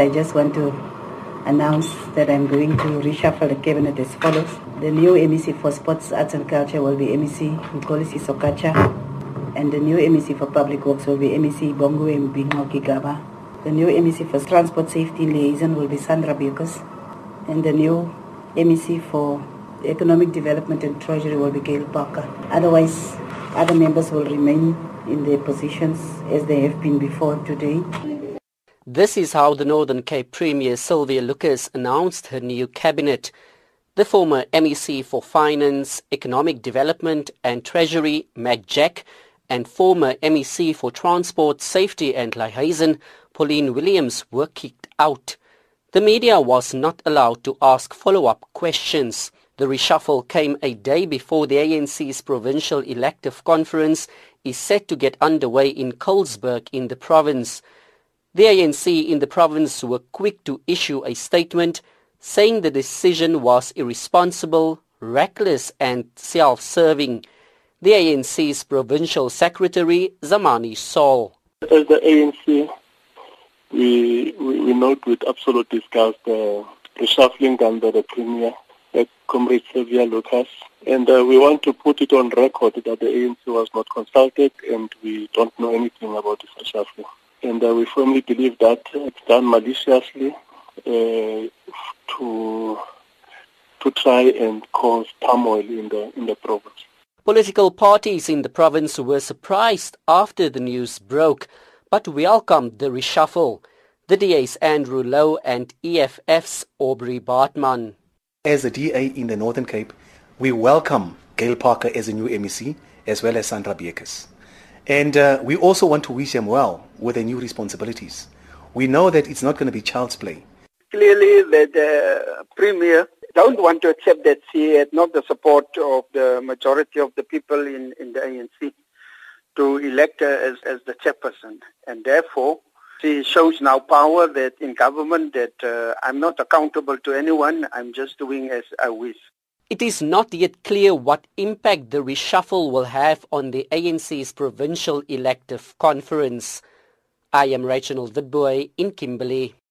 I just want to announce that I'm going to reshuffle the cabinet as follows. The new MEC for Sports, Arts and Culture will be MEC Mxolisi Sokatsha, and the new MEC for Public Works will be MEC Bongo Mbingo Gigaba. The new MEC for Transport Safety Liaison will be Sandra Beukes, and the new MEC for Economic Development and Treasury will be Gail Parker. Otherwise, other members will remain in their positions as they have been before today. This is how the Northern Cape Premier Sylvia Lucas announced her new cabinet. The former MEC for Finance, Economic Development and Treasury, Mac Jack, and former MEC for Transport, Safety and Liaison, Pauline Williams, were kicked out. The media was not allowed to ask follow-up questions. The reshuffle came a day before the ANC's provincial elective conference is set to get underway in Colesberg in the province. The ANC in the province were quick to issue a statement saying the decision was irresponsible, reckless and self-serving. The ANC's provincial secretary, Zamani Saul. As the ANC, we, we, we note with absolute disgust the reshuffling under the Premier uh, Comrade Sylvia Lucas. And uh, we want to put it on record that the ANC was not consulted and we don't know anything about this reshuffling. And uh, we firmly believe that it's done maliciously uh, to to try and cause turmoil in the in the province. Political parties in the province were surprised after the news broke, but welcomed the reshuffle. The DA's Andrew Louw and EFF's Aubrey Baartman. As a DA in the Northern Cape, we welcome Gail Parker as a new MEC, as well as Sandra Beukes. And uh, we also want to wish them well with their new responsibilities. We know that it's not going to be child's play. Clearly, the Premier don't want to accept that she had not the support of the majority of the people in, in the ANC to elect her as, as the chairperson. And therefore, she shows now power that in government that uh, I'm not accountable to anyone. I'm just doing as I wish. It is not yet clear what impact the reshuffle will have on the ANC's provincial elective conference. I am Reginald Witbooi in Kimberley.